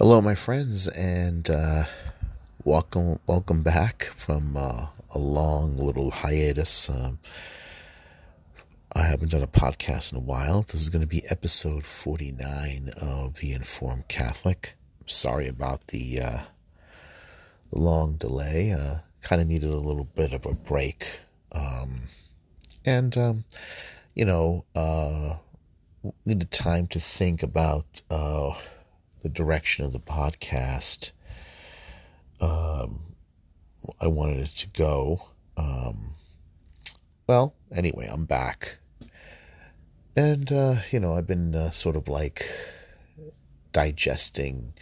Hello, my friends, and uh, welcome, welcome back from uh, a long little hiatus. Um, I haven't done a podcast in a while. This is going to be episode forty-nine of the Informed Catholic. Sorry about the, uh, long delay. Uh, kind of needed a little bit of a break, um, and um, you know, uh, needed time to think about uh, the direction of the podcast um, I wanted it to go. Um, well, anyway, I'm back. And, uh, you know, I've been uh, sort of like digesting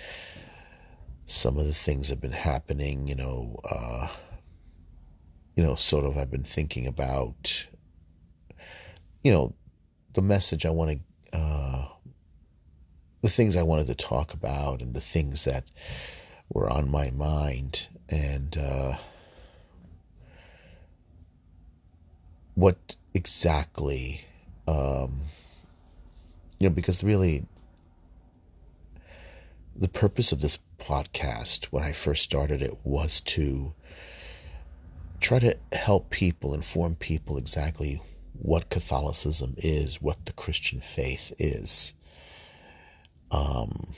some of the things that have been happening, you know, uh, you know, sort of I've been thinking about, you know, the message I want to uh, the things I wanted to talk about and the things that were on my mind and uh, what exactly um, you know because really the purpose of this podcast when I first started it was to try to help people inform people exactly what Catholicism is, what the Christian faith is. Um,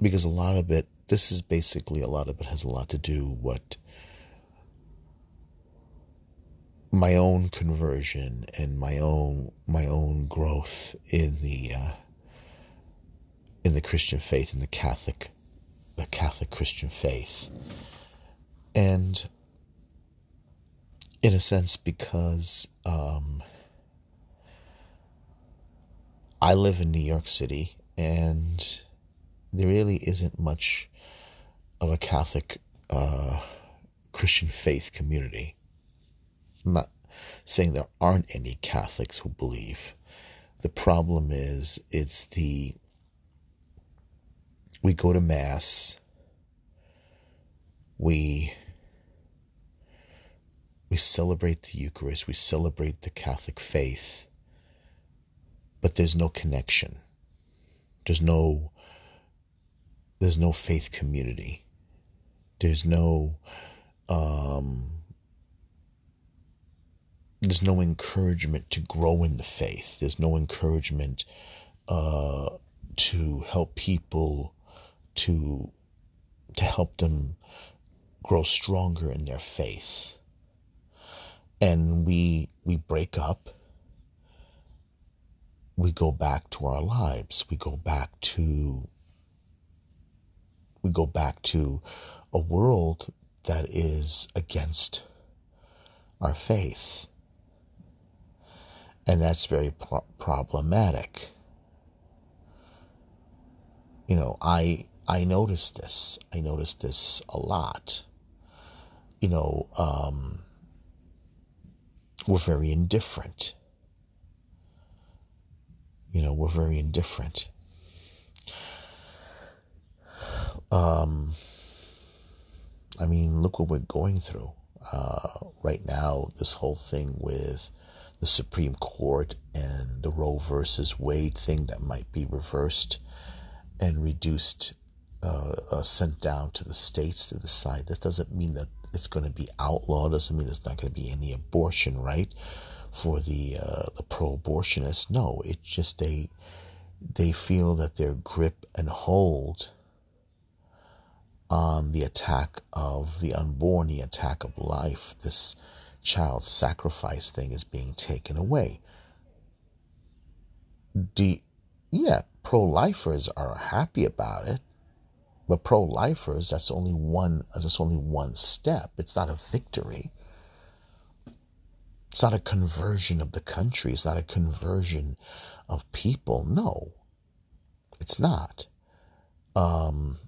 because a lot of it, this is basically a lot of it has a lot to do what my own conversion and my own my own growth in the uh, in the Christian faith in the Catholic the Catholic Christian faith. And in a sense because um, I live in New York City, and there really isn't much of a Catholic uh, Christian faith community. I'm not saying there aren't any Catholics who believe. The problem is, it's the we go to mass, we we celebrate the Eucharist, we celebrate the Catholic faith, but there's no connection. There's no there's no faith community. There's no um, there's no encouragement to grow in the faith. There's no encouragement uh, to help people to to help them grow stronger in their faith. And we we break up we go back to our lives. We go back to we go back to a world that is against our faith. And that's very pro- problematic. You know, I I noticed this. I noticed this a lot. You know, um, we're very indifferent you know, we're very indifferent. Um, I mean, look what we're going through uh, right now. This whole thing with the Supreme Court and the Roe versus Wade thing that might be reversed and reduced, uh, uh, sent down to the states to decide. This doesn't mean that it's going to be outlawed. Doesn't mean there's not going to be any abortion, right? For the uh, the pro-abortionists. No, it's just they they feel that their grip and hold on the attack of the unborn, the attack of life, this child sacrifice thing is being taken away. The yeah, pro-lifers are happy about it, but pro-lifers that's only one that's only one step. It's not a victory. It's not a conversion of the country. It's not a conversion of people. No, it's not. Um,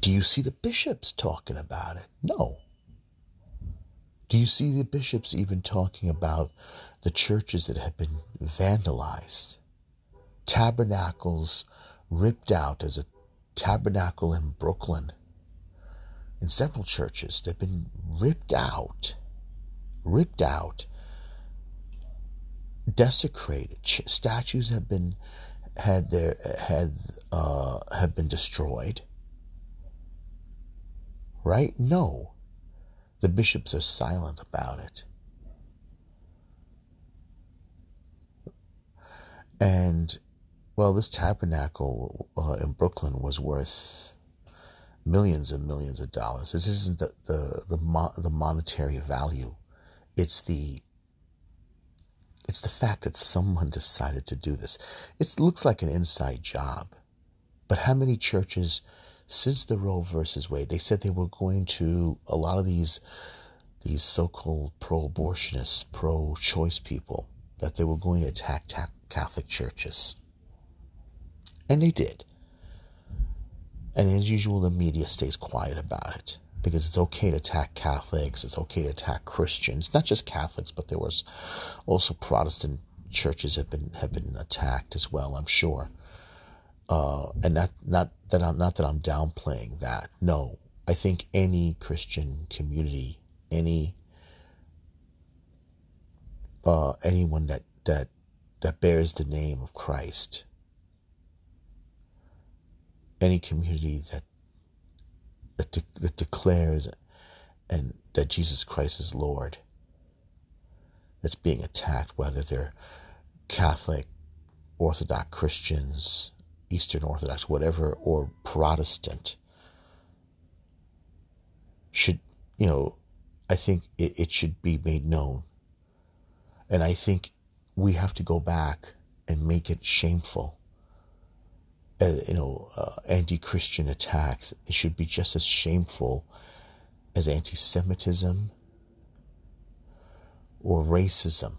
do you see the bishops talking about it? No. Do you see the bishops even talking about the churches that have been vandalized? Tabernacles ripped out as a tabernacle in Brooklyn. In several churches, they've been ripped out ripped out, desecrated. Statues have been had there had uh, have been destroyed? Right? No. The bishops are silent about it. And well, this tabernacle uh, in Brooklyn was worth millions and millions of dollars. This isn't the the the, mo- the monetary value; it's the it's the fact that someone decided to do this. It looks like an inside job, but how many churches, since the Roe versus Wade, they said they were going to a lot of these these so-called pro-abortionists, pro-choice people that they were going to attack ta- Catholic churches. And they did. And as usual, the media stays quiet about it because it's okay to attack Catholics, it's okay to attack Christians, not just Catholics, but there was also Protestant churches have been have been attacked as well. I'm sure, uh, and not not that I'm not that I'm downplaying that. No, I think any Christian community, any uh, anyone that that that bears the name of Christ any community that that, de- that declares and that Jesus Christ is Lord that's being attacked, whether they're Catholic, Orthodox Christians, Eastern Orthodox, whatever, or Protestant, should, you know, I think it, it should be made known. And I think we have to go back and make it shameful uh, you know, uh, anti-Christian attacks. Should be just as shameful as anti-Semitism or racism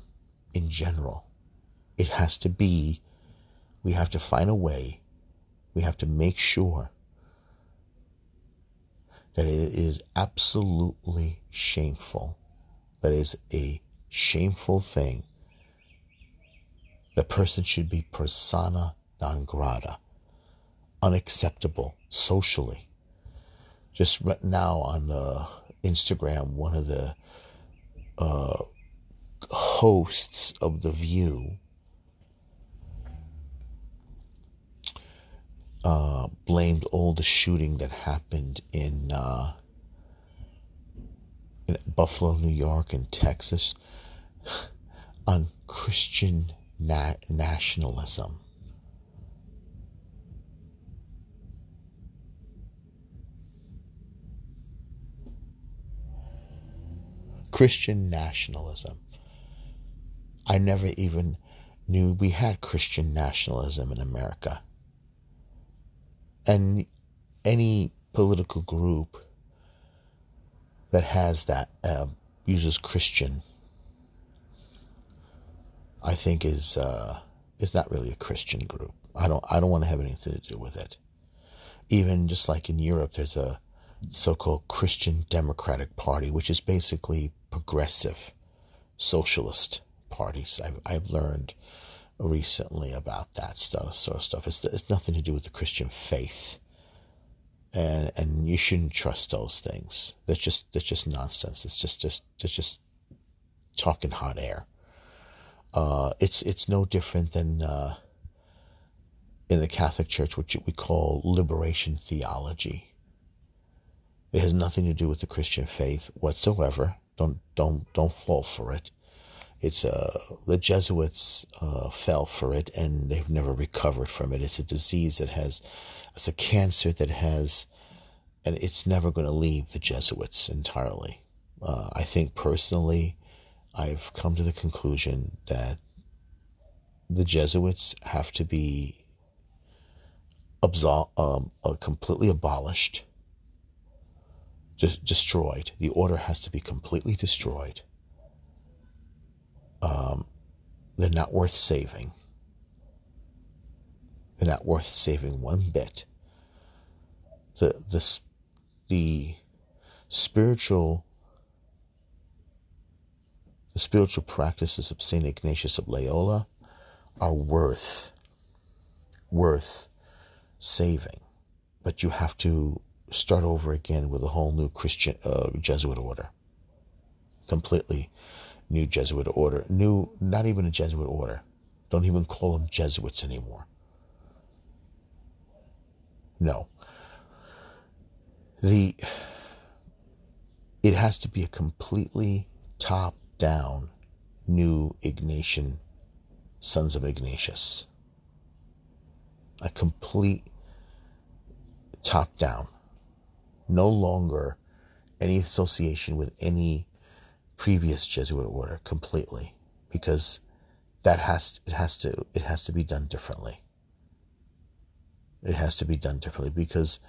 in general. It has to be. We have to find a way. We have to make sure that it is absolutely shameful. That is a shameful thing. The person should be persona non grata unacceptable socially. Just right now on uh, Instagram, one of the uh, hosts of The View uh, blamed all the shooting that happened in, uh, in Buffalo, New York, and Texas on Christian na- nationalism. Christian nationalism. I never even knew we had Christian nationalism in America. And any political group that has that uh, uses Christian, I think is uh, is not really a Christian group. I don't I don't want to have anything to do with it. Even just like in Europe, there's a so-called Christian Democratic Party, which is basically progressive socialist parties. I've, I've learned recently about that sort of stuff. It's, it's nothing to do with the Christian faith, and and you shouldn't trust those things. That's just that's just nonsense. It's just just it's just talking hot air. Uh, it's it's no different than uh, in the Catholic Church, which we call liberation theology. It has nothing to do with the Christian faith whatsoever. Don't don't don't fall for it. It's uh the Jesuits uh, fell for it and they've never recovered from it. It's a disease that has, it's a cancer that has, and it's never going to leave the Jesuits entirely. Uh, I think personally, I've come to the conclusion that the Jesuits have to be absol- um, uh, completely abolished just destroyed. The order has to be completely destroyed. Um, they're not worth saving. They're not worth saving one bit. The the the spiritual the spiritual practices of Saint Ignatius of Loyola are worth worth saving, but you have to start over again with a whole new Christian uh, Jesuit order. Completely new Jesuit order. New, not even a Jesuit order. Don't even call them Jesuits anymore. No. The it has to be a completely top down new Ignatian Sons of Ignatius. A complete top down. No longer any association with any previous Jesuit order completely because that has it has to it has to be done differently. It has to be done differently because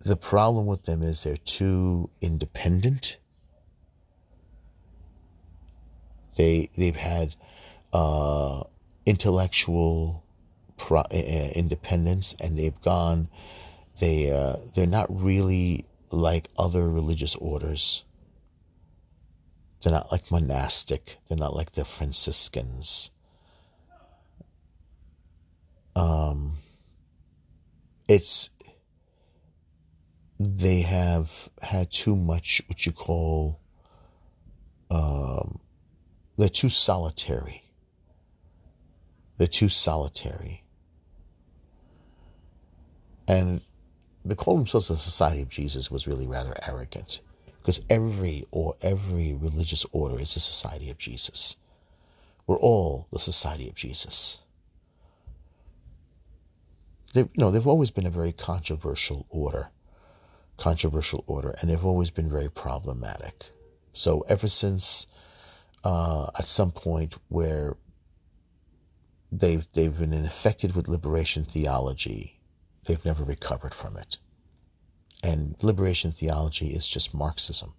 the problem with them is they're too independent. They they've had uh, intellectual pro, uh, independence, and they've gone. They uh, they're not really like other religious orders. They're not like monastic. They're not like the Franciscans. Um, it's they have had too much what you call um, they're too solitary. They're too solitary. And they call themselves the Society of Jesus was really rather arrogant because every or every religious order is the Society of Jesus. We're all the Society of Jesus. They, you know, they've always been a very controversial order, controversial order, and they've always been very problematic. So ever since, uh, at some point where they've they've been infected with liberation theology, they've never recovered from it. And liberation theology is just Marxism.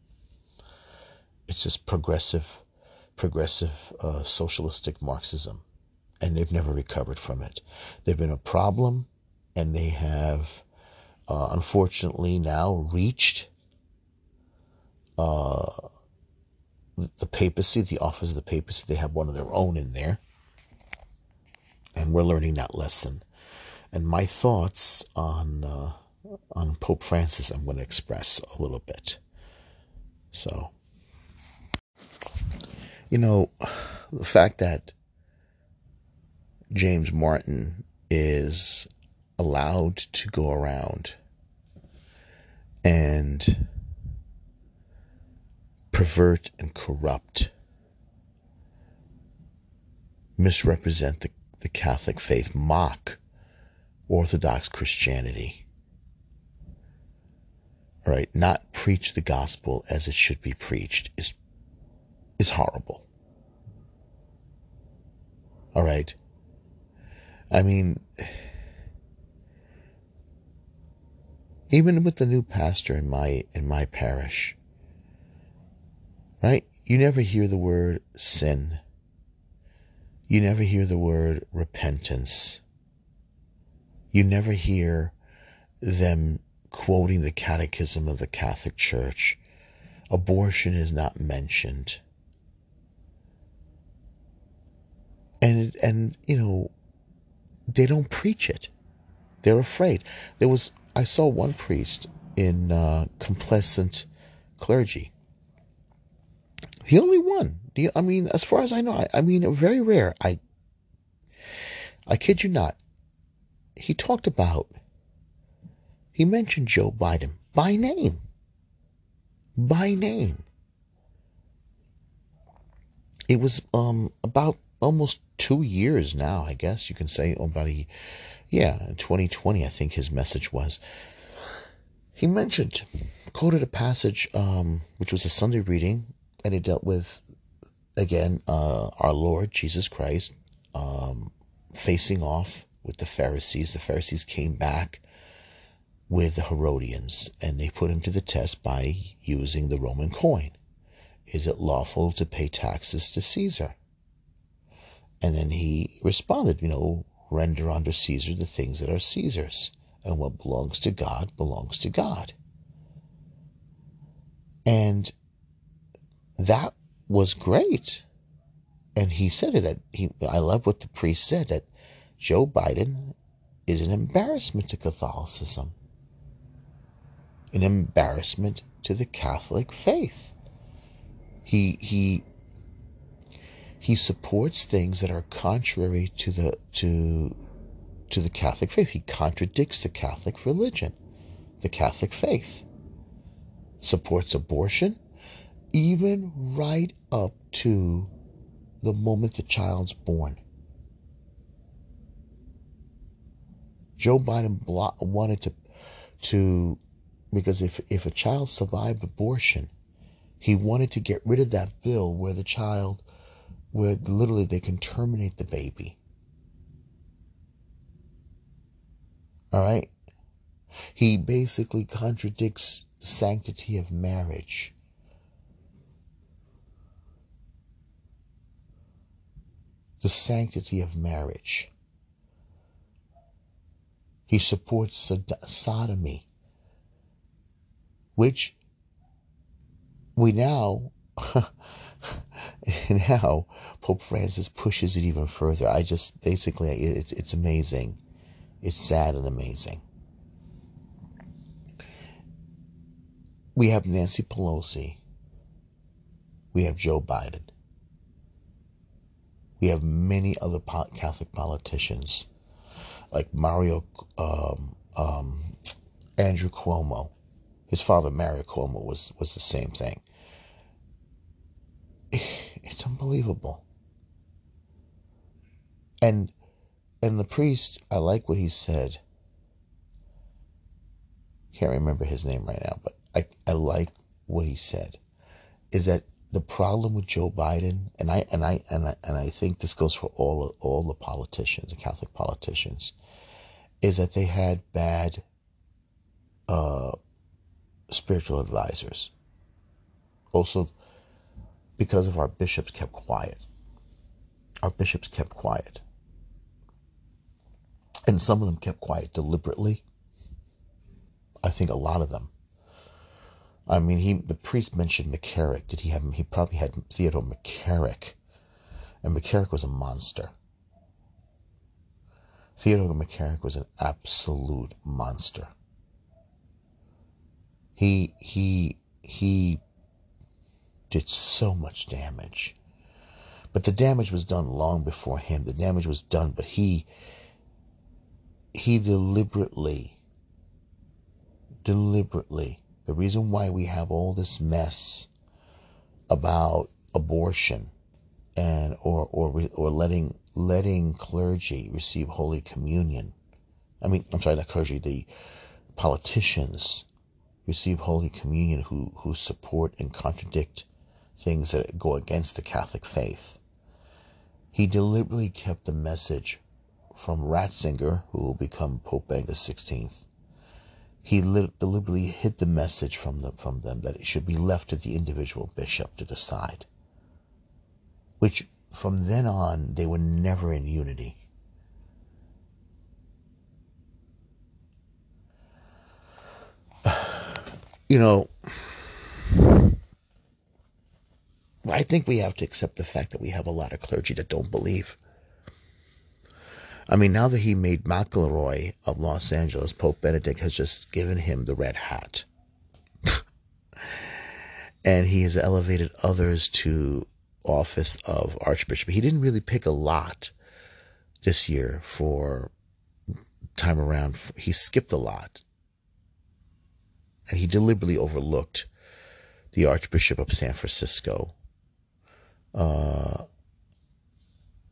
It's just progressive, progressive uh, socialistic Marxism, and they've never recovered from it. They've been a problem, and they have, uh, unfortunately, now reached uh, the papacy, the office of the papacy. They have one of their own in there, and we're learning that lesson. And my thoughts on uh, on Pope Francis, I'm going to express a little bit. So, you know, the fact that James Martin is allowed to go around and pervert and corrupt, misrepresent the, the Catholic faith, mock Orthodox Christianity All right, not preach the gospel as it should be preached is is horrible. All right. I mean, even with the new pastor in my in my parish, right? You never hear the word sin. You never hear the word repentance. You never hear them quoting the Catechism of the Catholic Church. Abortion is not mentioned. And, and, you know, they don't preach it. They're afraid. There was, I saw one priest in uh, complacent clergy. The only one. The, I mean, as far as I know, I, I mean, very rare. I, I kid you not. He talked about he mentioned Joe Biden by name. By name. It was um, about almost two years now, I guess you can say, about a, yeah, 2020, I think his message was. He mentioned, quoted a passage, um, which was a Sunday reading, and it dealt with, again, uh, our Lord Jesus Christ um, facing off with the Pharisees. The Pharisees came back with the Herodians, and they put him to the test by using the Roman coin. Is it lawful to pay taxes to Caesar? And then he responded, you know, render unto Caesar the things that are Caesar's, and what belongs to God belongs to God. And that was great. And he said it. He, I love what the priest said that Joe Biden is an embarrassment to Catholicism an embarrassment to the Catholic faith. He he he supports things that are contrary to the to to the Catholic faith. He contradicts the Catholic religion, the Catholic faith. Supports abortion, even right up to the moment the child's born. Joe Biden wanted to, to, because if, if a child survived abortion, he wanted to get rid of that bill where the child, where literally they can terminate the baby. All right? He basically contradicts the sanctity of marriage. The sanctity of marriage. He supports sodomy, which we now now Pope Francis pushes it even further. I just basically it's it's amazing. It's sad and amazing. We have Nancy Pelosi. We have Joe Biden. We have many other Catholic politicians like Mario, um, um, Andrew Cuomo. His father, Mario Cuomo, was, was the same thing. It's unbelievable. And and the priest, I like what he said. Can't remember his name right now, but I, I like what he said. Is that the problem with Joe Biden, and I and I and I and I think this goes for all all the politicians, the Catholic politicians, is that they had bad uh, spiritual advisors. Also, because of our bishops kept quiet. Our bishops kept quiet. And some of them kept quiet deliberately. I think a lot of them. I mean, he the priest mentioned McCarrick. Did he have him? He probably had Theodore McCarrick. And McCarrick was a monster. Theodore McCarrick was an absolute monster. He he he did so much damage. But the damage was done long before him. The damage was done, but he he deliberately deliberately the reason why we have all this mess about abortion and or or or letting letting clergy receive Holy Communion. I mean, I'm sorry, not clergy, the politicians receive Holy Communion who, who support and contradict things that go against the Catholic faith. He deliberately kept the message from Ratzinger, who will become Pope Benedict XVI. He deliberately hid the message from them, from them that it should be left to the individual bishop to decide, which from then on, they were never in unity. You know, I think we have to accept the fact that we have a lot of clergy that don't believe. I mean, now that he made McElroy of Los Angeles, Pope Benedict has just given him the red hat. and he has elevated others to office of Archbishop. He didn't really pick a lot this year for time around. He skipped a lot. And he deliberately overlooked the Archbishop of San Francisco, uh,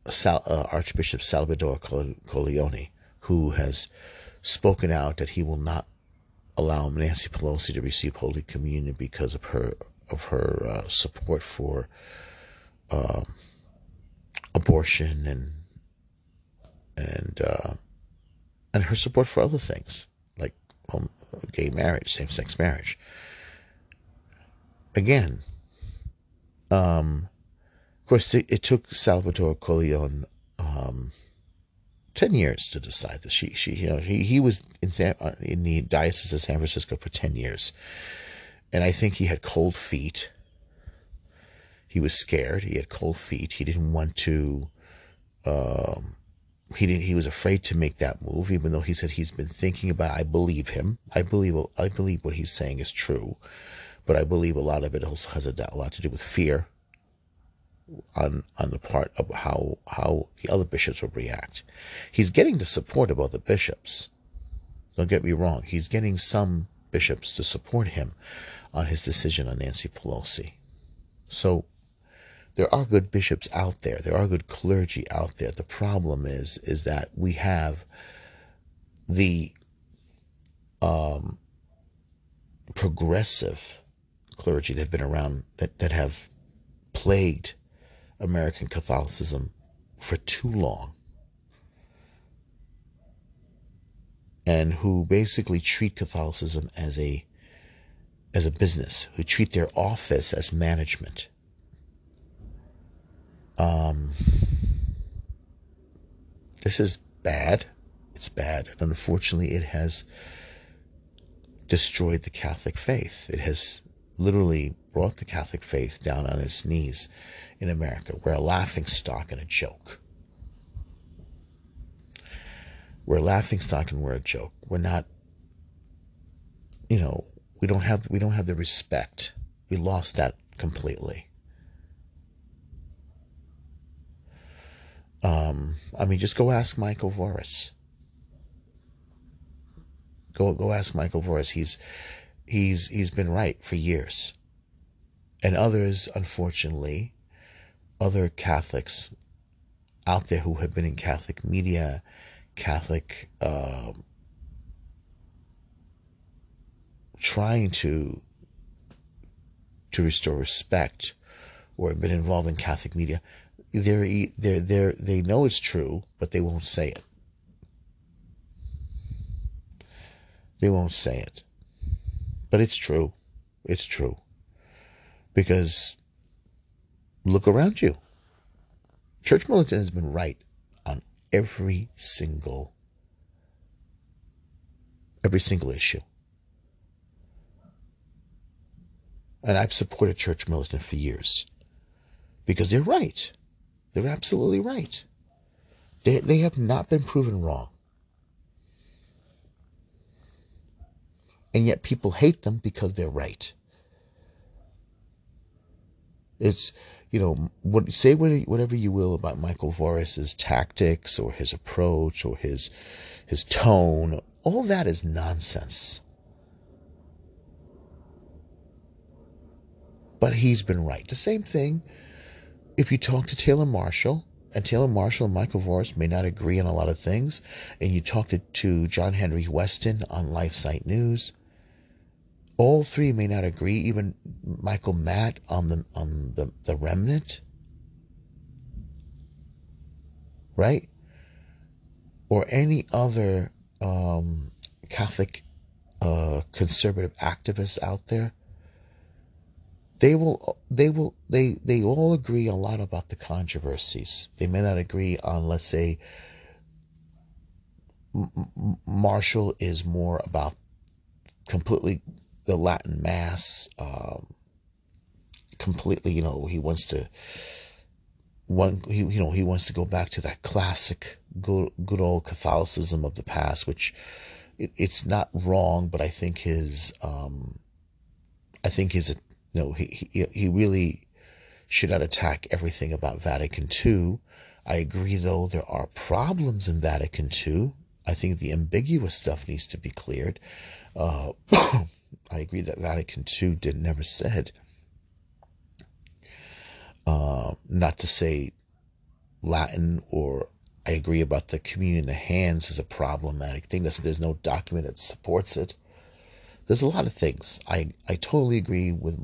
Sal, uh, Archbishop Salvador Cordileone, who has spoken out that he will not allow Nancy Pelosi to receive Holy Communion because of her of her uh, support for uh, abortion and and uh, and her support for other things like gay marriage, same-sex marriage. Again, um, of course, it, took Salvatore Cordileone um, ten years to decide this. She, she, you know, he, he was in San, uh, in the diocese of San Francisco for ten years, and I think he had cold feet he was scared. He had cold feet. He didn't want to. Um, he didn't. He was afraid to make that move, even though he said he's been thinking about. It. I believe him. I believe. I believe what he's saying is true, but I believe a lot of it also has a, a lot to do with fear. On on the part of how how the other bishops would react. He's getting the support of other bishops. Don't get me wrong. He's getting some bishops to support him on his decision on Nancy Pelosi. So there are good bishops out there. There are good clergy out there. The problem is is that we have the um, progressive clergy that have been around that, that have plagued American Catholicism for too long and who basically treat Catholicism as a as a business, who treat their office as management. Um, this is bad. It's bad. And unfortunately, it has destroyed the Catholic faith. It has literally brought the Catholic faith down on its knees in America. We're a laughing stock and a joke. We're a laughing stock and we're a joke. We're not, you know, we don't have we don't have the respect. We lost that completely. Um, I mean, just go ask Michael Voris. Go go ask Michael Voris. He's he's he's been right for years. And others, unfortunately, other Catholics out there who have been in Catholic media, Catholic uh, trying to to restore respect or have been involved in Catholic media, they're, they're, they're, they know it's true, but they won't say it. They won't say it. But it's true. It's true. Because look around you. Church militant has been right on every single every single issue. And I've supported church militant for years. Because they're right. They're absolutely right. They, they have not been proven wrong. and yet people hate them because they're right. It's, you know, what, say whatever you will about Michael Voris's tactics or his approach or his his tone. All that is nonsense. But he's been right. The same thing if you talk to Taylor Marshall, and Taylor Marshall and Michael Voris may not agree on a lot of things, and you talk to, to John Henry Weston on LifeSite News, all three may not agree, even Michael Matt on the on the, the remnant. Right? Or any other um, Catholic uh, conservative activists out there. They will they will they they all agree a lot about the controversies. They may not agree on let's say Marshall is more about completely the Latin Mass. Um, completely, you know, he wants to one he you know he wants to go back to that classic good good old Catholicism of the past, which it, it's not wrong, but I think his um, I think his you know he he, he really should not attack everything about Vatican II. I agree, though, there are problems in Vatican II. I think the ambiguous stuff needs to be cleared. Uh, I agree that Vatican II did never said, uh, not to say Latin or I agree about the communion the hands is a problematic thing. There's, there's no document that supports it. There's a lot of things I, I totally agree with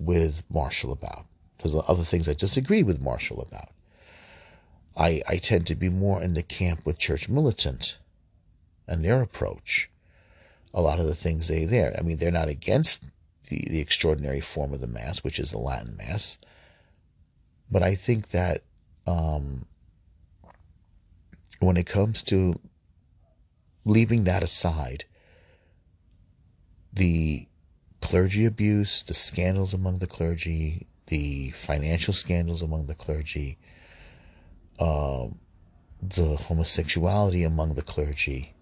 with Marshall about. There's other things I disagree with Marshall about. I, I tend to be more in the camp with Church Militant and their approach a lot of the things they there. I mean, they're not against the, the extraordinary form of the Mass, which is the Latin Mass. But I think that um, when it comes to leaving that aside, the clergy abuse, the scandals among the clergy, the financial scandals among the clergy, uh, the homosexuality among the clergy,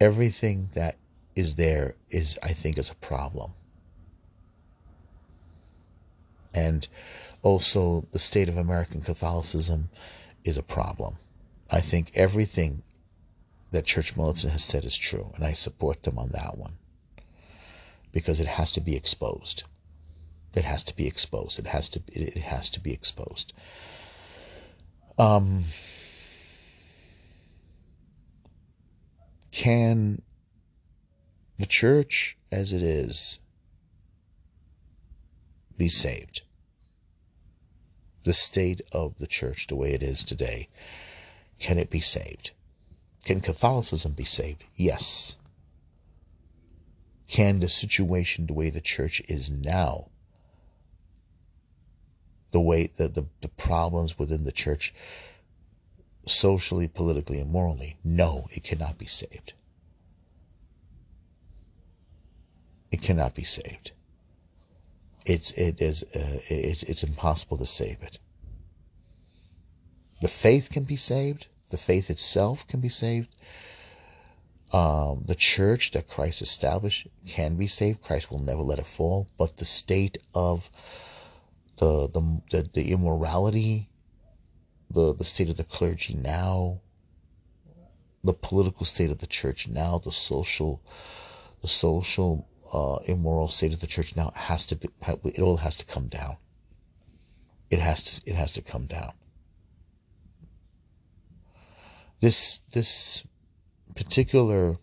everything that is there is I think is a problem. And also the state of American Catholicism is a problem. I think everything that Church Militant has said is true, and I support them on that one because it has to be exposed. It has to be exposed. It has to. It has to be exposed. Um, can the church as it is be saved? The state of the church, the way it is today, can it be saved? Can Catholicism be saved? Yes. Can the situation, the way the church is now, the way the, the, the problems within the church, socially, politically, and morally, no, it cannot be saved. It cannot be saved. It's it is uh, it's it's impossible to save it. The faith can be saved the faith itself can be saved. Um, the church that Christ established can be saved. Christ will never let it fall. But the state of the the the, the immorality, the the state of the clergy now, the political state of the church now, the social, the social uh, immoral state of the church now has to be. It all has to come down. It has to. It has to come down this this particular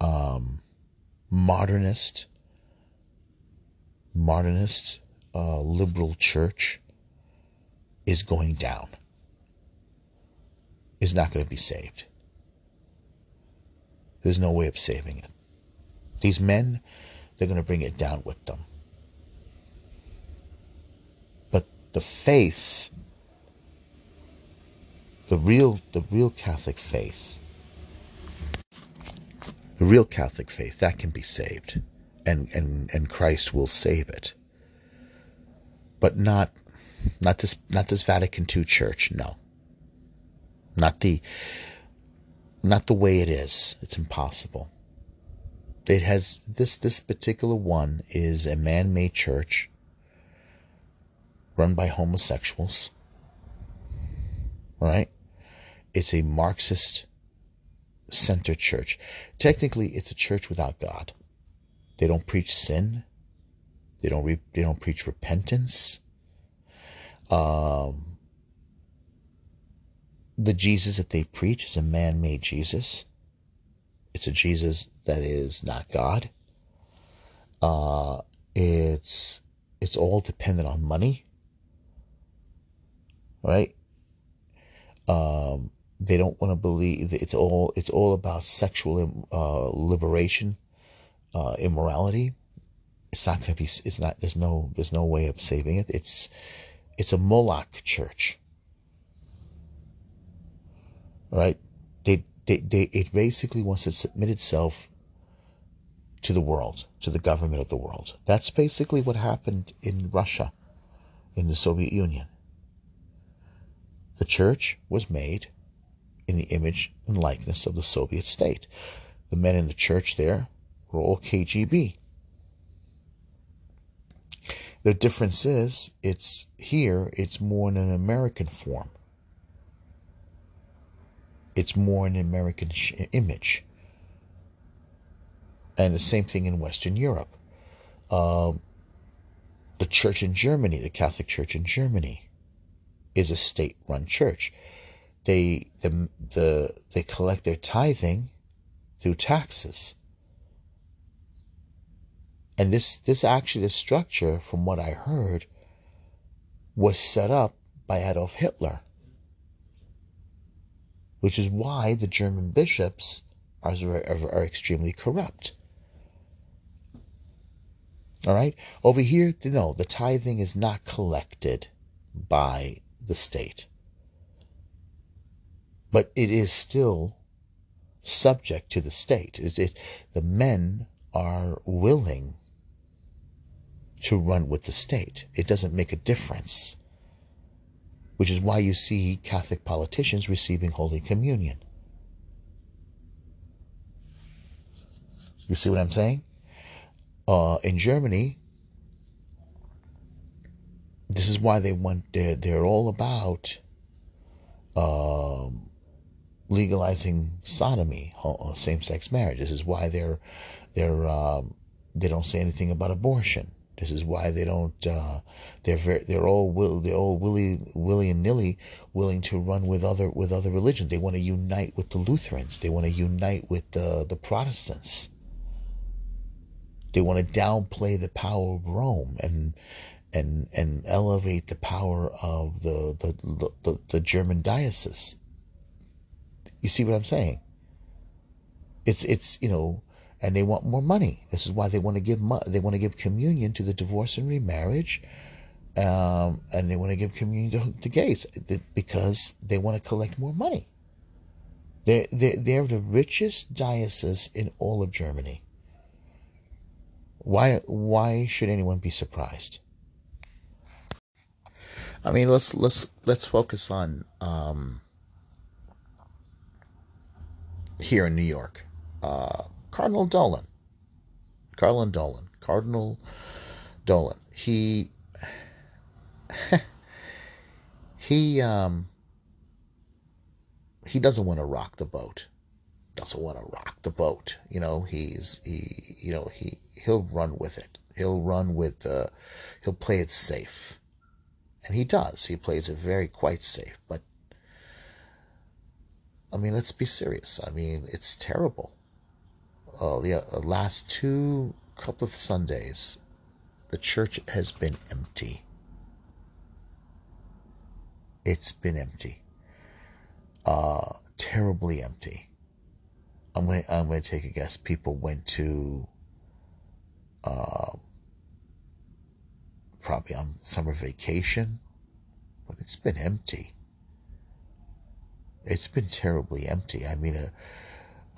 um, modernist modernist uh, liberal church is going down is not going to be saved there's no way of saving it these men they're going to bring it down with them but the faith the real the real Catholic faith, the real Catholic faith that can be saved, and and and Christ will save it. But not not this not this Vatican II church, no. Not the not the way it is. It's impossible. It has this this particular one is a man-made church run by homosexuals. Right? it's a Marxist centered church. Technically, it's a church without God. They don't preach sin. They don't re- they don't preach repentance. Um, the Jesus that they preach is a man-made Jesus. It's a Jesus that is not God. Uh, it's it's all dependent on money, right? Um, they don't want to believe it's all it's all about sexual uh, liberation, uh, immorality. It's not going to be. It's not. There's no. There's no way of saving it. It's it's a Moloch church. Right? They, they, they, it basically wants to submit itself to the world, to the government of the world. That's basically what happened in Russia, in the Soviet Union. The church was made in the image and likeness of the Soviet state. The men in the church there were all KGB. The difference is, it's here, it's more in an American form. It's more an American image. And the same thing in Western Europe. Uh, the church in Germany, the Catholic Church in Germany, is a state run church they the, the they collect their tithing through taxes. And this this actually the structure, from what I heard, was set up by Adolf Hitler. Which is why the German bishops are, are, are extremely corrupt. All right? Over here, no, the tithing is not collected by the state but it is still subject to the state. It, it, the men are willing to run with the state. It doesn't make a difference, which is why you see Catholic politicians receiving Holy Communion. You see what I'm saying? Uh, in Germany, this is why they want they're, they're all about um, legalizing sodomy, uh, same-sex marriage. This is why they're they're um, they don't say anything about abortion. This is why they don't. Uh, they're very, they're all will they're all willy willy and nilly willing to run with other with other religions. They want to unite with the Lutherans. They want to unite with the the Protestants. They want to downplay the power of Rome and and and elevate the power of the the, the, the German diocese. You see what I'm saying? It's it's you know, and they want more money. This is why they want to give mo- they want to give communion to the divorce and remarriage, um, and they want to give communion to, to gays because they want to collect more money. They they they're the richest diocese in all of Germany. Why why should anyone be surprised? I mean, let's let's let's focus on um, here in New York. Uh, Cardinal Dolan, Cardinal Dolan, Cardinal Dolan. He he um he doesn't want to rock the boat. Doesn't want to rock the boat. You know, he's he you know he he'll run with it. He'll run with uh he'll play it safe and he does. He plays it very quite safe. But, I mean, let's be serious. I mean, it's terrible. Uh, the uh, last two couple of Sundays, the church has been empty. It's been empty. Uh, terribly empty. I'm going I'm going to take a guess. People went to uh, probably on summer vacation, but it's been empty. It's been terribly empty. I mean,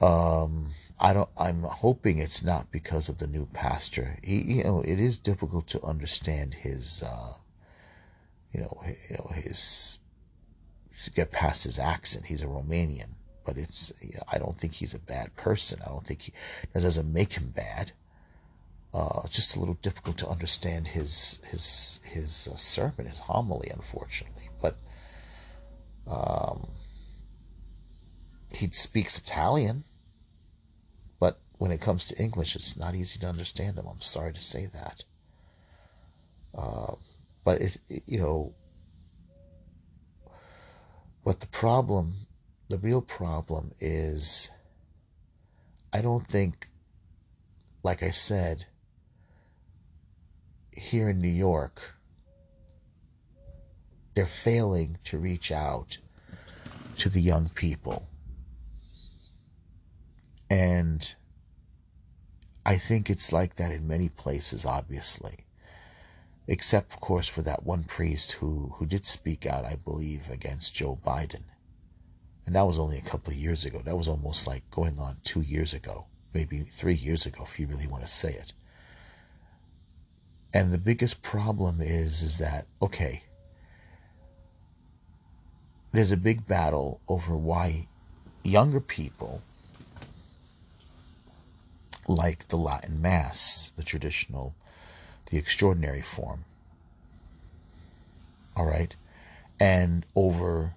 uh, um, I don't. I'm hoping it's not because of the new pastor. He, you know, it is difficult to understand his, uh, you know, you know his get past his accent. He's a Romanian, but it's. You know, I don't think he's a bad person. I don't think he that doesn't make him bad. Uh, just a little difficult to understand his his his uh, sermon, his homily, unfortunately. But um, he speaks Italian, when it comes to English, it's not easy to understand them. I'm sorry to say that. Uh, but it, you know, what the problem, the real problem is, I don't think, like I said here in New York, they're failing to reach out to the young people. And I think it's like that in many places, obviously. Except, of course, for that one priest who, who did speak out, I believe, against Joe Biden. And that was only a couple of years ago. That was almost like going on two years ago, maybe three years ago, if you really want to say it. And the biggest problem is is that okay, there's a big battle over why younger people like the Latin Mass, the traditional, the extraordinary form. All right? And over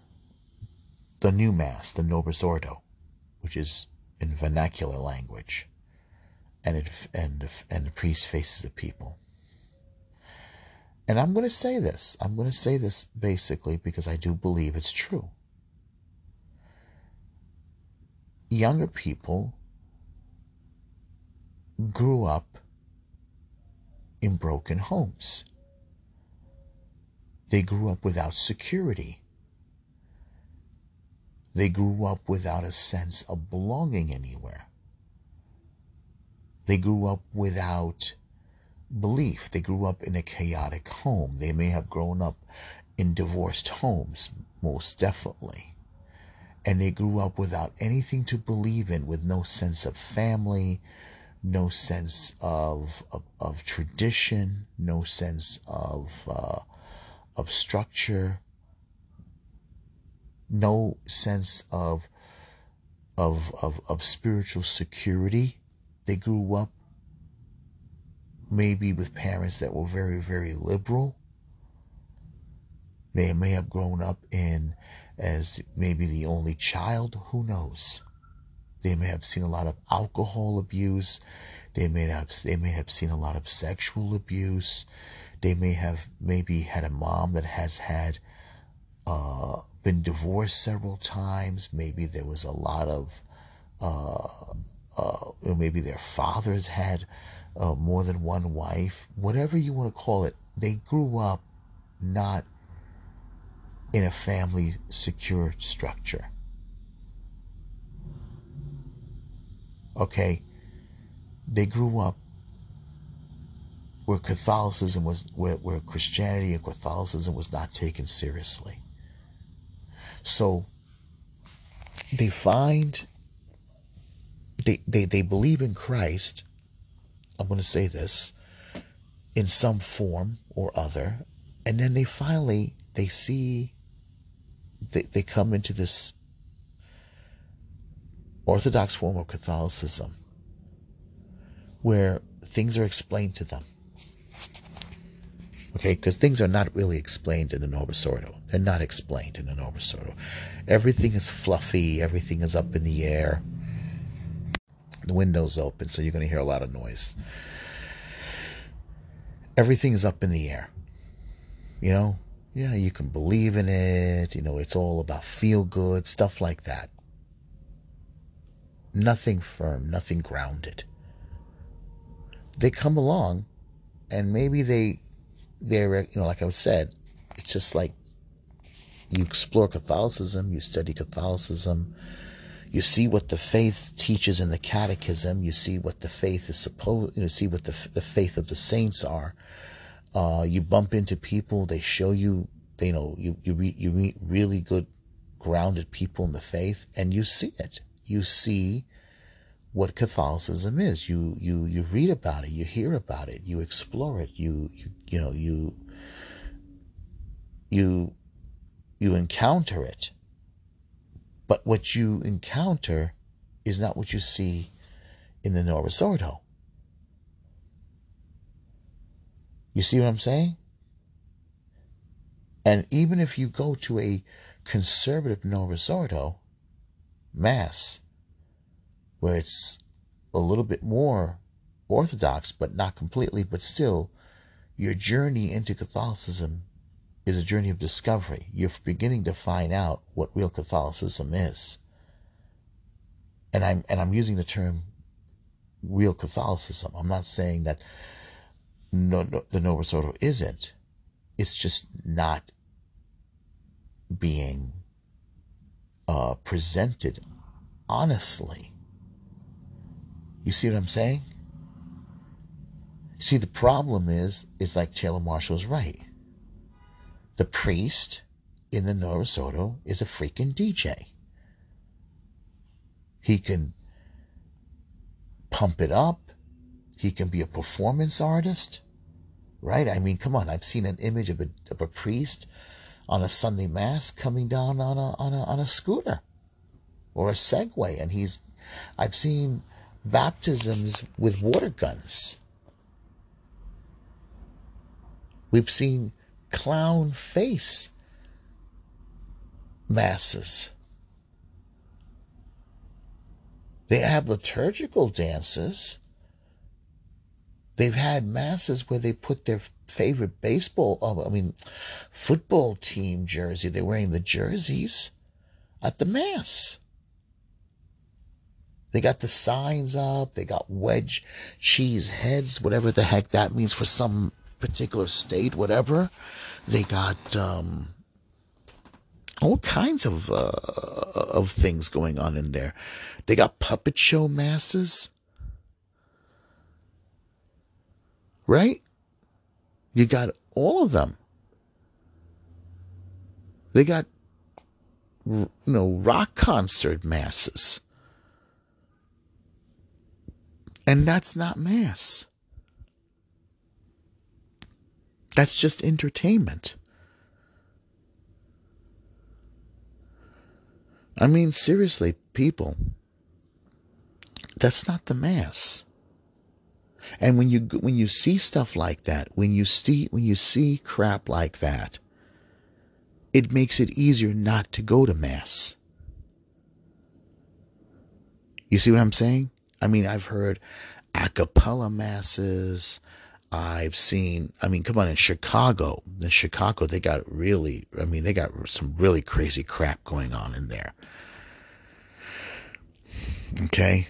the new Mass, the Novus Ordo, which is in vernacular language. And, it, and, and the priest faces the people. And I'm going to say this. I'm going to say this basically because I do believe it's true. Younger people grew up in broken homes. They grew up without security. They grew up without a sense of belonging anywhere. They grew up without belief. They grew up in a chaotic home. They may have grown up in divorced homes, most definitely. And they grew up without anything to believe in, with no sense of family, no sense of, of, of tradition, no sense of, uh, of structure, no sense of, of, of, of spiritual security. They grew up maybe with parents that were very, very liberal. They may have grown up in as maybe the only child, who knows? They may have seen a lot of alcohol abuse. They may have they may have seen a lot of sexual abuse. They may have maybe had a mom that has had uh, been divorced several times. Maybe there was a lot of uh, uh, maybe their fathers had uh, more than one wife. Whatever you want to call it, they grew up not in a family secure structure. Okay? They grew up where Catholicism was, where, where Christianity and Catholicism was not taken seriously. So they find, they, they, they believe in Christ. I'm going to say this in some form or other. And then they finally, they see, they, they come into this Orthodox form of Catholicism where things are explained to them. Okay, because things are not really explained in the Novus Ordo. They're not explained in the Novus Ordo. Everything is fluffy, everything is up in the air. The window's open, so you're going to hear a lot of noise. Everything is up in the air. You know, yeah, you can believe in it. You know, it's all about feel good, stuff like that. Nothing firm, nothing grounded. They come along and maybe they, they're, you know, like I said, it's just like you explore Catholicism, you study Catholicism, you see what the faith teaches in the catechism, you see what the faith is supposed, you know, see what the, the faith of the saints are. Uh, you bump into people, they show you, you know, you, you, re, you meet really good, grounded people in the faith, and you see it. You see what Catholicism is. You you you read about it, you hear about it, you explore it, you you, you know you you you encounter it. But what you encounter is not what you see in the Novus Ordo. You see what I'm saying? And even if you go to a conservative Novus Ordo mass, where it's a little bit more orthodox, but not completely, but still, your journey into Catholicism is a journey of discovery. You're beginning to find out what real Catholicism is. And I'm and I'm using the term real Catholicism. I'm not saying that no, no, the Novus Ordo isn't. It's just not being uh, presented honestly. You see what I'm saying? See, the problem is, is like Taylor Marshall's right. The priest in the Novus Ordo is a freaking DJ. He can pump it up. He can be a performance artist, right? I mean, come on. I've seen an image of a, of a priest on a Sunday mass coming down on a, on a, on a scooter or a Segway. And he's, I've seen baptisms with water guns. We've seen clown face masses. They have liturgical dances. They've had masses where they put their favorite baseball, uh, I mean, football team jersey. They're wearing the jerseys at the mass. They got the signs up. They got wedge cheese heads, whatever the heck that means for some particular state, whatever. They got um, all kinds of uh, of things going on in there. They got puppet show masses, right? You got all of them. They got you know rock concert masses. And that's not mass. That's just entertainment. I mean, seriously, people, that's not the mass. And when you when you see stuff like that, when you see when you see crap like that, it makes it easier not to go to Mass. You see what I'm saying? I mean, I've heard a cappella masses. I've seen, I mean, come on, in Chicago, in Chicago, they got really, I mean, they got some really crazy crap going on in there. Okay.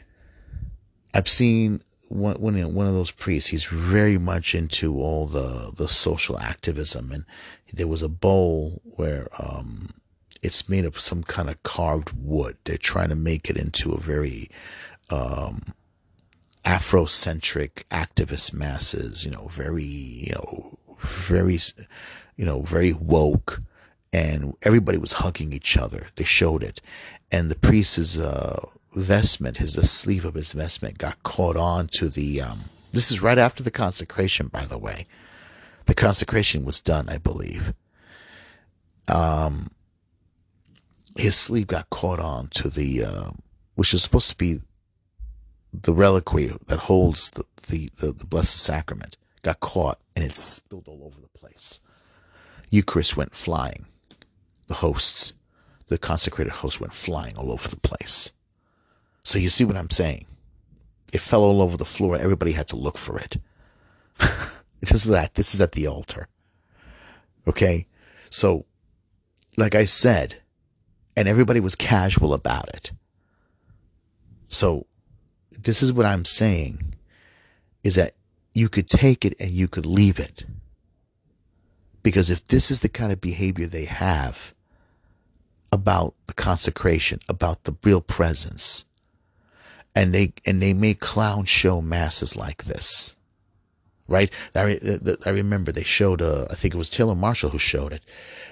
I've seen one, one, one of those priests, he's very much into all the, the social activism. And there was a bowl where, um, it's made of some kind of carved wood. They're trying to make it into a very, um, Afrocentric activist masses, you know, very, you know, very, you know, very woke, and everybody was hugging each other. They showed it, and the priest's is uh, vestment, his the sleeve of his vestment, got caught on to the. Um, this is right after the consecration, by the way. The consecration was done, I believe. Um, his sleeve got caught on to the, uh, which is supposed to be the reliquary that holds the, the, the, the Blessed Sacrament got caught and it spilled all over the place. Eucharist went flying. The hosts, the consecrated hosts went flying all over the place. So you see what I'm saying? It fell all over the floor. Everybody had to look for it. this is that. This is at the altar. Okay. So, like I said, and everybody was casual about it. So this is what I'm saying is that you could take it and you could leave it. Because if this is the kind of behavior they have about the consecration, about the real presence, and they and they make clown show masses like this, right? I, I remember they showed, uh, I think it was Taylor Marshall who showed it.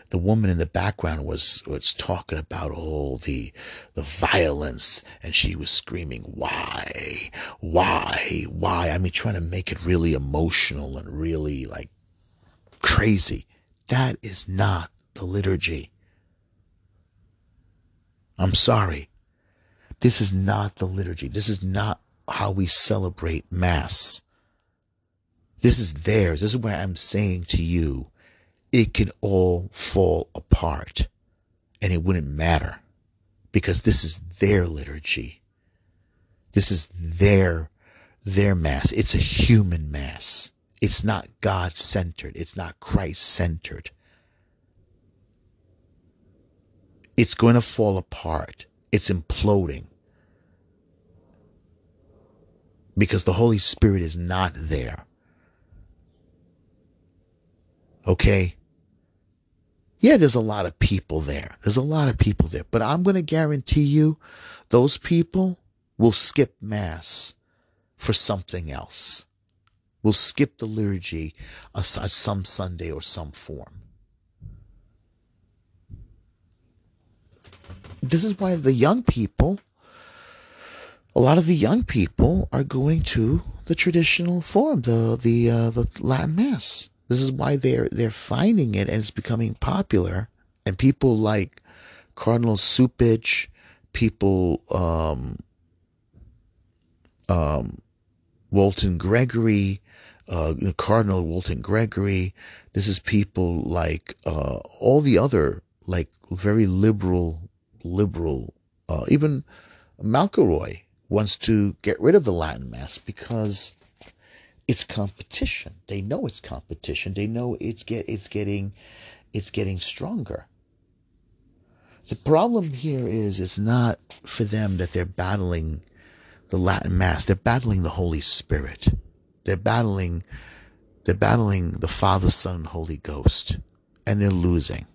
The woman in the background was was talking about all the the violence and she was screaming why? Why? Why? I mean trying to make it really emotional and really like crazy. That is not the liturgy. I'm sorry this is not the liturgy this is not how we celebrate mass this is theirs this is what i'm saying to you it can all fall apart and it wouldn't matter because this is their liturgy. This is their, their mass. It's a human mass. It's not God centered. It's not Christ centered. It's going to fall apart. It's imploding because the Holy Spirit is not there. Okay? Yeah, there's a lot of people there. There's a lot of people there. But I'm going to guarantee you those people will skip Mass for something else. Will skip the liturgy some Sunday or some form. This is why the young people, a lot of the young people are going to the traditional form, the the uh, the Latin Mass. This is why they're they're finding it and it's becoming popular. And people like Cardinal Cupich, people um, um, Wilton Gregory, uh, Cardinal Wilton Gregory. This is people like uh, all the other like very liberal, liberal. Uh, even McElroy wants to get rid of the Latin Mass because it's competition. They know it's competition. They know it's get it's getting it's getting stronger. The problem here is it's not for them that they're battling the Latin Mass. They're battling the Holy Spirit. They're battling they're battling the Father, Son, and Holy Ghost. And they're losing.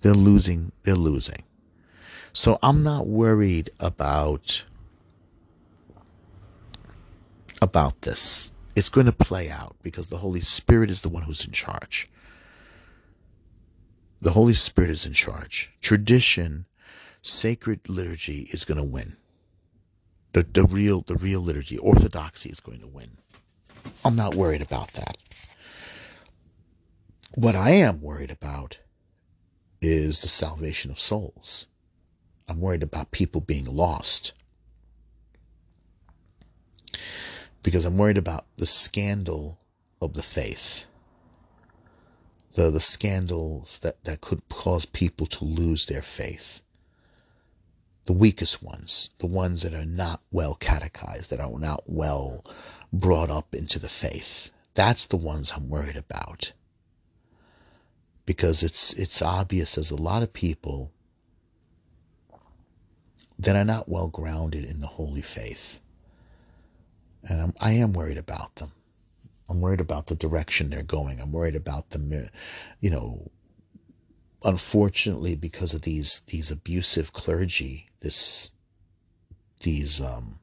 They're losing. They're losing. So I'm not worried about about this. It's going to play out because the Holy Spirit is the one who's in charge. The Holy Spirit is in charge. Tradition, sacred liturgy is going to win. The, the real the real liturgy, orthodoxy is going to win. I'm not worried about that. What I am worried about is the salvation of souls. I'm worried about people being lost. Because I'm worried about the scandal of the faith. the, the scandals that, that could cause people to lose their faith. The weakest ones, the ones that are not well catechized, that are not well brought up into the faith. That's the ones I'm worried about. Because it's it's obvious there's a lot of people that are not well grounded in the holy faith. And I'm, I am worried about them. I'm worried about the direction they're going. I'm worried about them, you know, unfortunately, because of these these abusive clergy, this these um,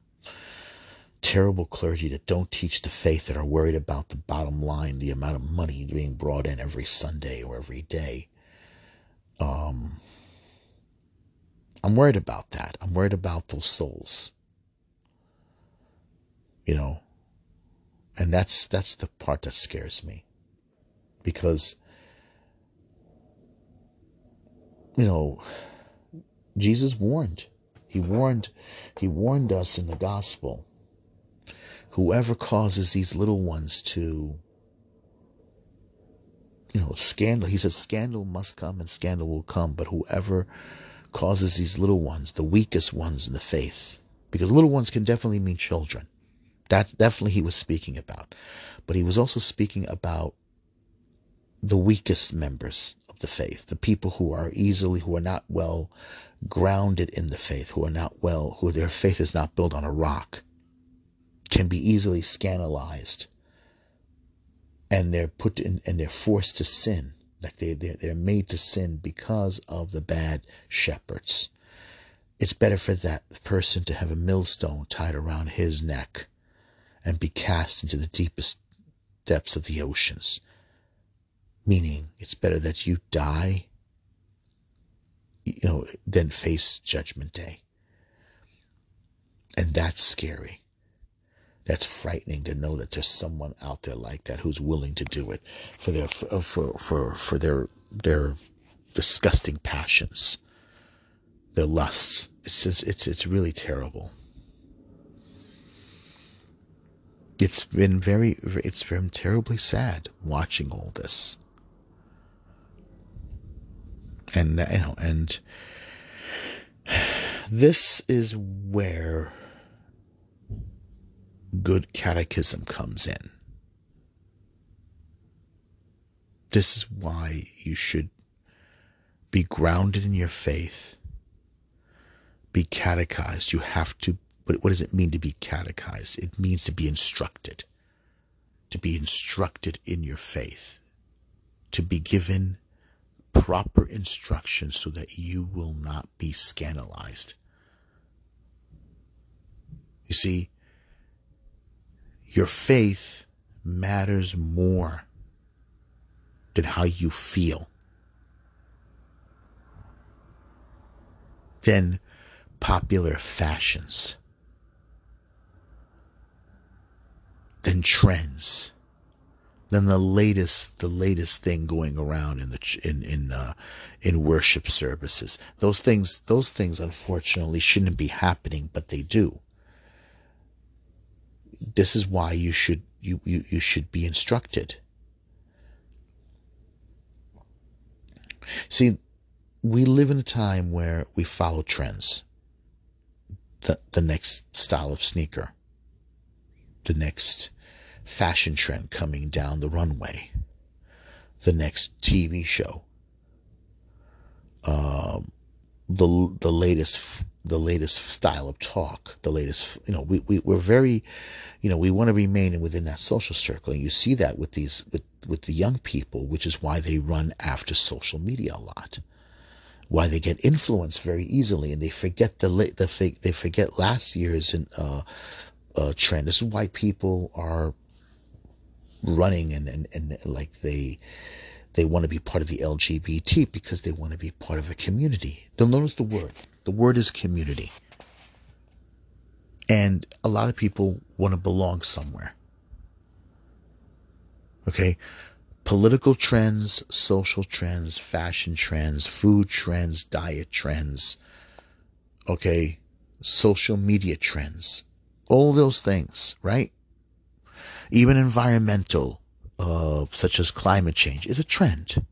terrible clergy that don't teach the faith, that are worried about the bottom line, the amount of money being brought in every Sunday or every day. Um, I'm worried about that. I'm worried about those souls. You know, and that's that's the part that scares me. Because you know, Jesus warned. He warned he warned us in the gospel. Whoever causes these little ones to you know, scandal. He said, scandal must come and scandal will come, but whoever causes these little ones, the weakest ones in the faith, because little ones can definitely mean children. That definitely he was speaking about. But he was also speaking about the weakest members of the faith, the people who are easily, who are not well grounded in the faith, who are not well, who their faith is not built on a rock, can be easily scandalized. And they're put in, and they're forced to sin like they, they're, they're made to sin because of the bad shepherds. It's better for that person to have a millstone tied around his neck and be cast into the deepest depths of the oceans. Meaning, it's better that you die, you know, than face judgment day. And that's scary. That's frightening to know that there's someone out there like that who's willing to do it for their for for for, for their their disgusting passions, their lusts. It's just, it's it's really terrible. It's been very it's been terribly sad watching all this. And you know and this is where good catechism comes in. This is why you should be grounded in your faith, be catechized. You have to, what, what does it mean to be catechized? It means to be instructed, to be instructed in your faith, to be given proper instruction so that you will not be scandalized. You see, your faith matters more than how you feel, than popular fashions, than trends, than the latest the latest thing going around in the in in uh, in worship services. Those things those things unfortunately shouldn't be happening, but they do this is why you should you, you, you should be instructed. See, we live in a time where we follow trends. The, the next style of sneaker, the next fashion trend coming down the runway, the next TV show, um, the the latest the latest style of talk, the latest you know we, we we're very you know, we want to remain within that social circle. And you see that with these, with, with the young people, which is why they run after social media a lot. Why they get influenced very easily and they forget the, late the fake they forget last year's uh, uh, trend. This is why people are running and, and, and like they, they want to be part of the LGBT because they want to be part of a community. They'll notice the word. The word is community. And a lot of people want to belong somewhere. Okay? Political trends, social trends, fashion trends, food trends, diet trends. Okay? Social media trends. All those things, right? Even environmental uh, such as climate change, is a trend.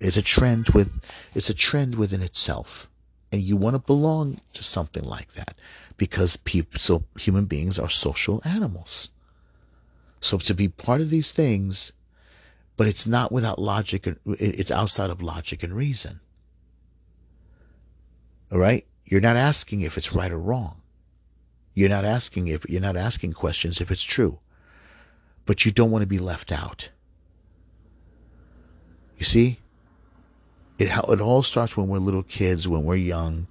It's a trend with, it's a trend within itself, and you want to belong to something like that because people, so human beings are social animals. So to be part of these things, but it's not without logic. It's outside of logic and reason. All right, you're not asking if it's right or wrong. You're not asking if you're not asking questions if it's true. But you don't want to be left out. You see? It it all starts when we're little kids, when we're young.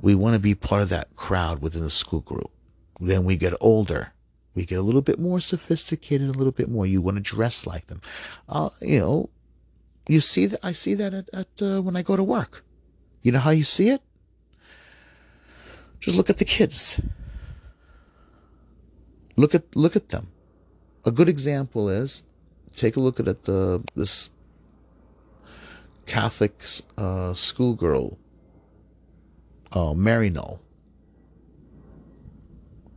We want to be part of that crowd within the school group. Then we get older. We get a little bit more sophisticated, a little bit more. You want to dress like them. Uh, you know, you see that I see that at, at uh, when I go to work. You know how you see it? Just look at the kids. Look at look at them. A good example is take a look at the this Catholic uh, schoolgirl, uh, Maryknoll.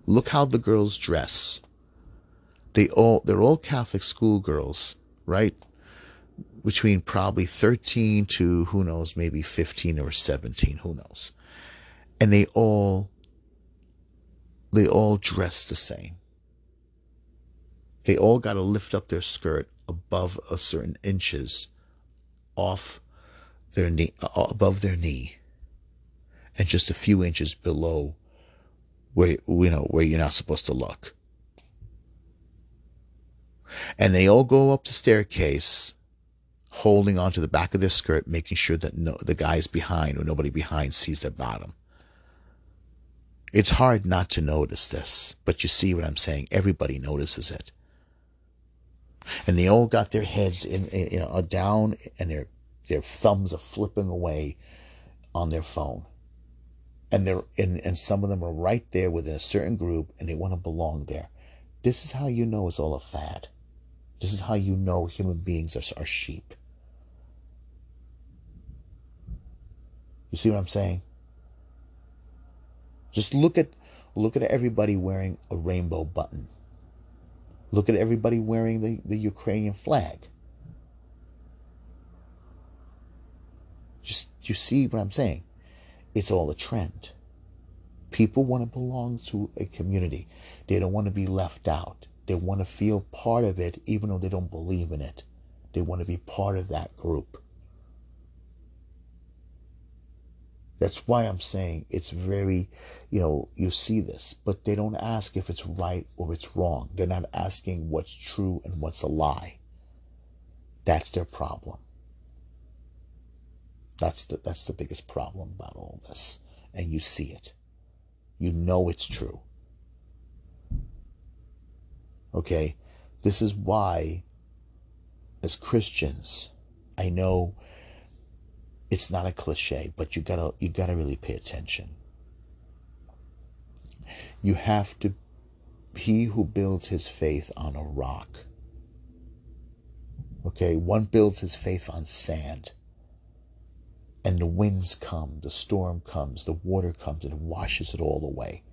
Look how the girls dress. They all they're all Catholic schoolgirls, right? Between probably 13 to who knows, maybe 15 or 17, who knows. And they all they all dress the same. They all got to lift up their skirt above a certain inches off their knee, uh, above their knee, and just a few inches below where you know where you're not supposed to look. And they all go up the staircase, holding onto the back of their skirt, making sure that no, the guys behind or nobody behind sees their bottom. It's hard not to notice this, but you see what I'm saying. Everybody notices it and they all got their heads in, you know uh, down and their their thumbs are flipping away on their phone. And they're and, and some of them are right there within a certain group and they want to belong there. This is how you know it's all a fad. This is how you know human beings are, are sheep. You see what i'm saying? Just look at look at everybody wearing a rainbow button Look at everybody wearing the, the Ukrainian flag. Just you see what I'm saying? It's all a trend. People want to belong to a community. They don't want to be left out. They want to feel part of it even though they don't believe in it. They want to be part of that group. That's why I'm saying it's very, you know, you see this, but they don't ask if it's right or it's wrong. They're not asking what's true and what's a lie. That's their problem. That's the that's the biggest problem about all this. And you see it. You know it's true. Okay? This is why as Christians, I know it's not a cliche, but you gotta you gotta really pay attention. You have to he who builds his faith on a rock. Okay, one builds his faith on sand. And the winds come, the storm comes, the water comes, and washes it all away.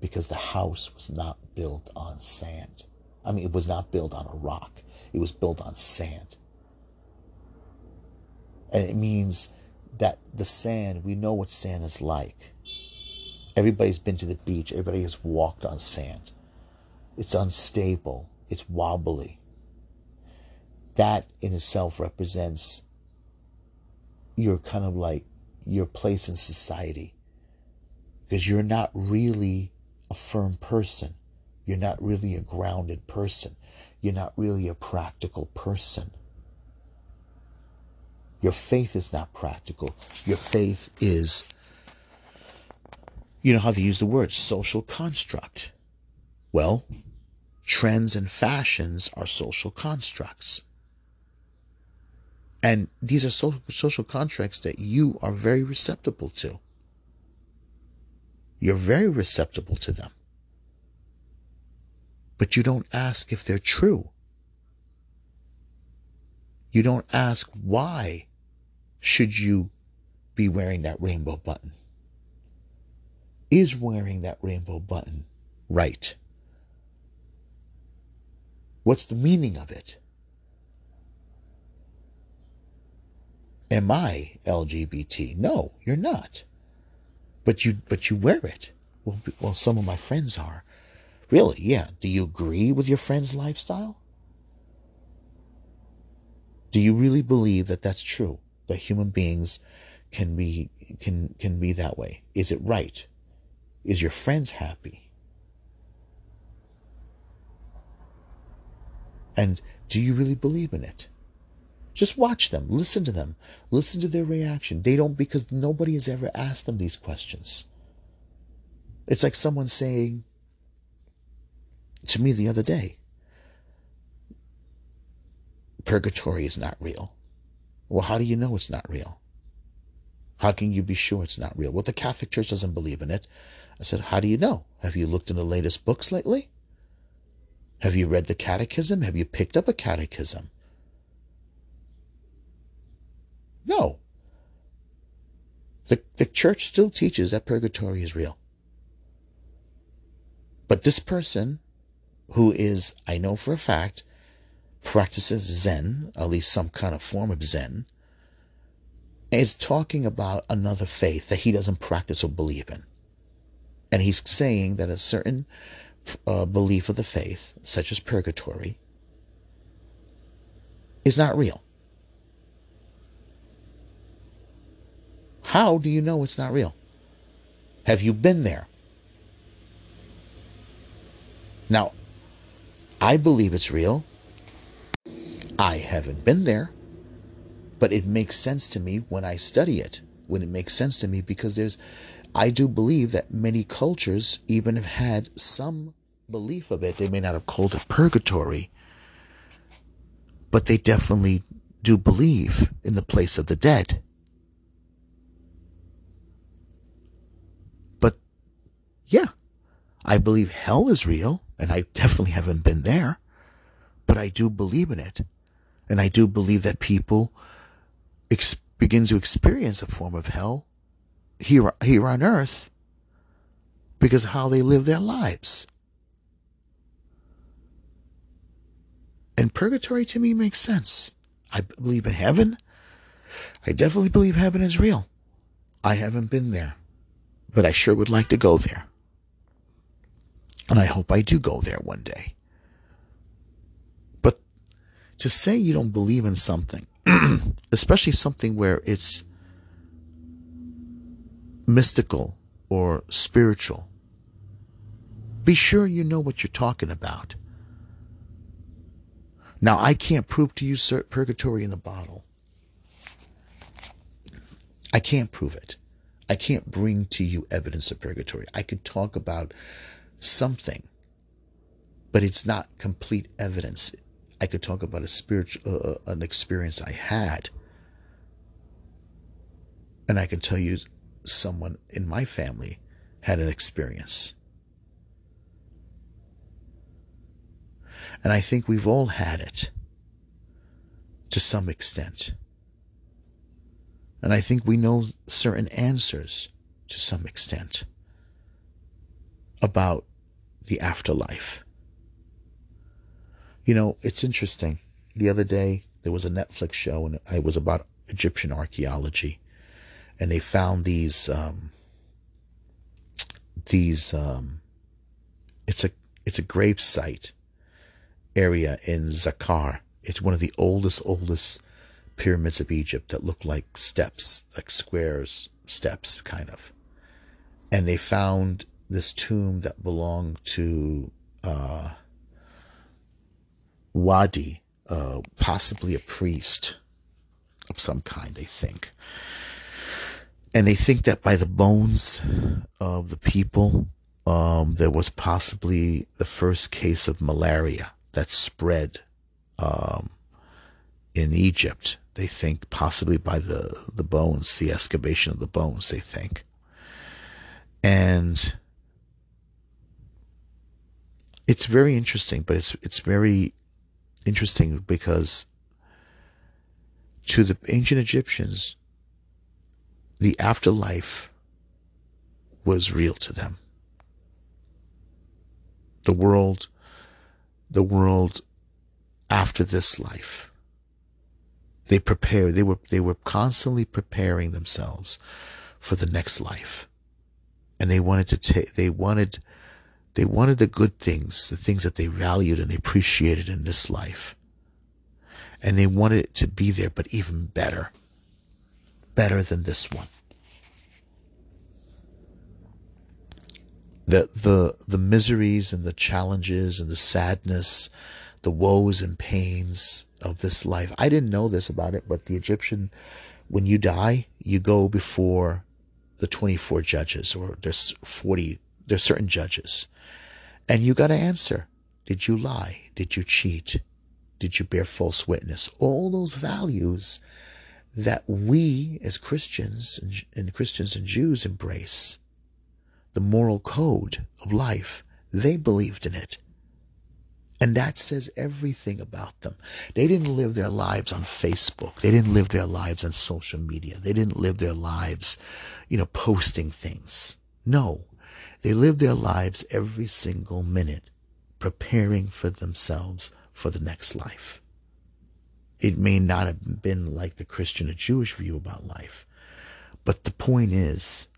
Because the house was not built on sand. I mean, it was not built on a rock, it was built on sand. And it means that the sand, we know what sand is like. Everybody's been to the beach, everybody has walked on sand. It's unstable, it's wobbly. That in itself represents your kind of like your place in society. Because you're not really a firm person. You're not really a grounded person. You're not really a practical person. Your faith is not practical. Your faith is, you know how they use the word, social construct. Well, trends and fashions are social constructs. And these are social, social contracts that you are very receptible to. You're very receptible to them. But you don't ask if they're true. You don't ask why should you be wearing that rainbow button? Is wearing that rainbow button right? What's the meaning of it? Am I LGBT? No, you're not. But you but you wear it. Well, well, some of my friends are. Really? Yeah. Do you agree with your friend's lifestyle? Do you really believe that that's true? That human beings can be can can be that way? Is it right? Is your friends happy? And do you really believe in it? Just watch them, listen to them, listen to their reaction. They don't because nobody has ever asked them these questions. It's like someone saying to me the other day, purgatory is not real. Well, how do you know it's not real? How can you be sure it's not real? Well, the Catholic Church doesn't believe in it. I said, How do you know? Have you looked in the latest books lately? Have you read the catechism? Have you picked up a catechism? No. The, the church still teaches that purgatory is real. But this person, who is, I know for a fact, practices Zen, at least some kind of form of Zen, is talking about another faith that he doesn't practice or believe in. And he's saying that a certain uh, belief of the faith, such as purgatory, is not real. How do you know it's not real? Have you been there? Now, I believe it's real. I haven't been there, but it makes sense to me when I study it. When it makes sense to me because there's, I do believe that many cultures even have had some belief of it. They may not have called it purgatory, but they definitely do believe in the place of the dead. But yeah, I believe hell is real, and I definitely haven't been there, but I do believe in it. And I do believe that people ex- begin to experience a form of hell here, here on earth because of how they live their lives. And purgatory to me makes sense. I believe in heaven. I definitely believe heaven is real. I haven't been there, but I sure would like to go there. And I hope I do go there one day. To say you don't believe in something, especially something where it's mystical or spiritual, be sure you know what you're talking about. Now, I can't prove to you purgatory in the bottle. I can't prove it. I can't bring to you evidence of purgatory. I could talk about something, but it's not complete evidence. I could talk about a spiritual, uh, uh, an experience I had, and I can tell you someone in my family had an experience. And I think we've all had it to some extent. And I think we know certain answers to some extent about the afterlife. You know, it's interesting. The other day, there was a Netflix show, and it was about Egyptian archaeology, and they found these um, these. Um, it's a it's a grave site area in Saqqara. It's one of the oldest, oldest pyramids of Egypt that look like steps, like squares, steps, kind of. And they found this tomb that belonged to uh, Wahtye, uh, possibly a priest of some kind, they think. And they think that by the bones of the people, um, there was possibly the first case of malaria that spread um, in Egypt. They think possibly by the, the bones, the excavation of the bones, they think. And it's very interesting, but it's it's very interesting because to the ancient Egyptians, the afterlife was real to them. The world the world after this life. They prepare, they were, they were constantly preparing themselves for the next life. And they wanted to take, they wanted, they wanted the good things, the things that they valued and appreciated in this life. And they wanted it to be there, but even better. Better than this one. The, the, the miseries and the challenges and the sadness, the woes and pains of this life. I didn't know this about it, but the Egyptian, when you die, you go before the 24 judges, or there's 40, there's certain judges. And you got to answer. Did you lie? Did you cheat? Did you bear false witness? All those values that we as Christians and, Christians and Jews embrace. The moral code of life. They believed in it. And that says everything about them. They didn't live their lives on Facebook. They didn't live their lives on social media. They didn't live their lives, you know, posting things. No, they live their lives every single minute preparing for themselves for the next life. It may not have been like the Christian or Jewish view about life, but the point is,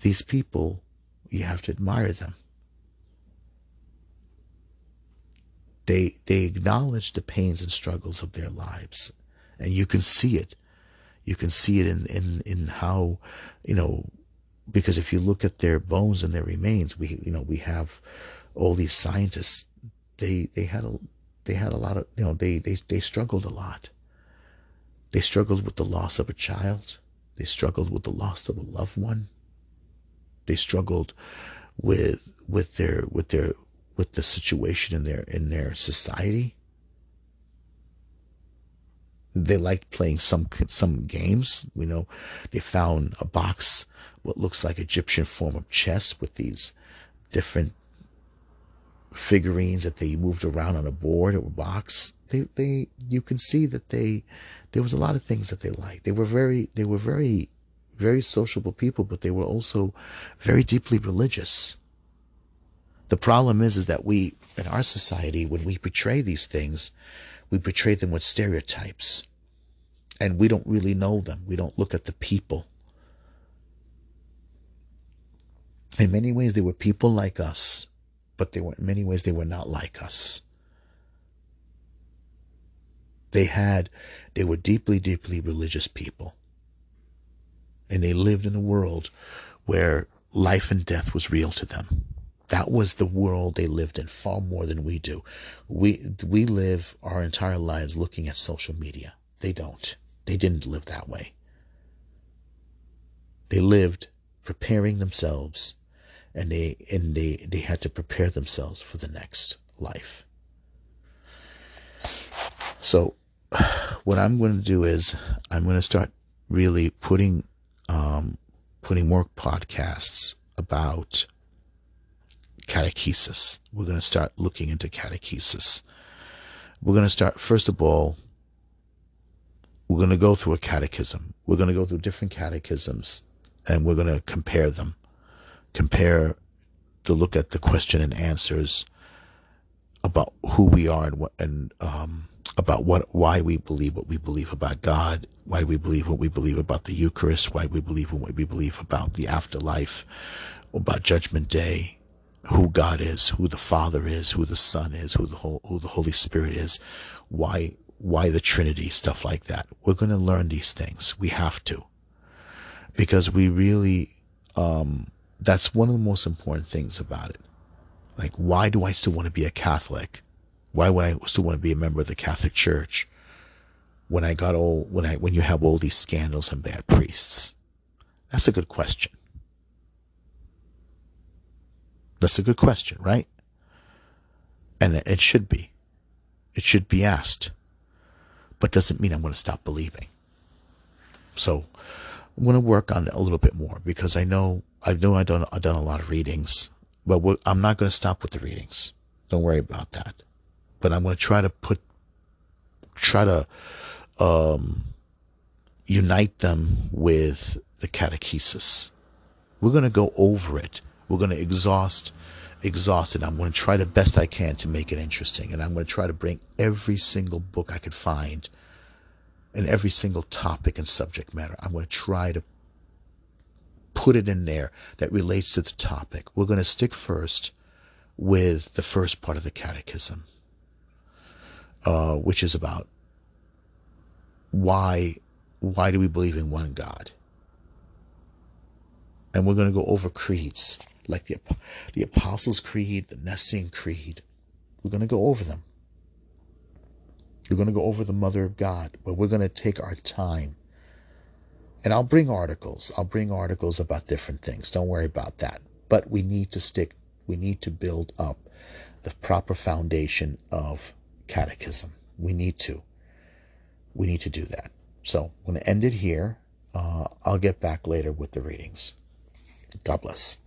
these people, you have to admire them They they acknowledge the pains and struggles of their lives, and you can see it. You can see it in in in how, you know, because if you look at their bones and their remains, we you know we have all these scientists. They they had a they had a lot of you know they they they struggled a lot. They struggled with the loss of a child. They struggled with the loss of a loved one. They struggled with with their with their with the situation in their in their society. They liked playing some some games. You know, they found a box, what looks like Egyptian form of chess with these different figurines that they moved around on a board or a box. They they you can see that they there was a lot of things that they liked. They were very they were very very sociable people, but they were also very deeply religious. The problem is, is that we, in our society, when we portray these things, we portray them with stereotypes. And we don't really know them. We don't look at the people. In many ways, they were people like us, but they were, in many ways, they were not like us. They had, they were deeply, deeply religious people. And they lived in a world where life and death was real to them. That was the world they lived in far more than we do. We we live our entire lives looking at social media. They don't. They didn't live that way. They lived preparing themselves and they and they, they had to prepare themselves for the next life. So what I'm going to do is I'm going to start really putting um, putting more podcasts about catechesis. We're going to start looking into catechesis. We're going to start, first of all, we're going to go through a catechism. We're going to go through different catechisms and we're going to compare them. Compare to look at the question and answers about who we are and what, and, um, about what, why we believe what we believe about God, why we believe what we believe about the Eucharist, why we believe what we believe about the afterlife, about Judgment Day, who God is, who the Father is, who the Son is, who the whole, who the Holy Spirit is, why why the Trinity, stuff like that. We're going to learn these things. We have to, because we really um, that's one of the most important things about it. Like, why do I still want to be a Catholic? Why would I still want to be a member of the Catholic Church when I got all when I when you have all these scandals and bad priests? That's a good question. That's a good question, right? And it should be. It should be asked. But doesn't mean I'm going to stop believing. So I'm going to work on it a little bit more because I know I know I done I've done a lot of readings, but I'm not going to stop with the readings. Don't worry about that. But I'm going to try to put try to um, unite them with the catechesis. We're going to go over it we're going to exhaust exhaust it. I'm going to try the best I can to make it interesting. And I'm going to try to bring every single book I could find and every single topic and subject matter. I'm going to try to put it in there that relates to the topic. We're going to stick first with the first part of the catechism, uh, which is about why why do we believe in one God? And we're going to go over creeds like the, the Apostles' Creed, the Nicene Creed. We're going to go over them. We're going to go over the Mother of God, but we're going to take our time. And I'll bring articles. I'll bring articles about different things. Don't worry about that. But we need to stick, we need to build up the proper foundation of catechism. We need to. We need to do that. So I'm going to end it here. Uh, I'll get back later with the readings. God bless.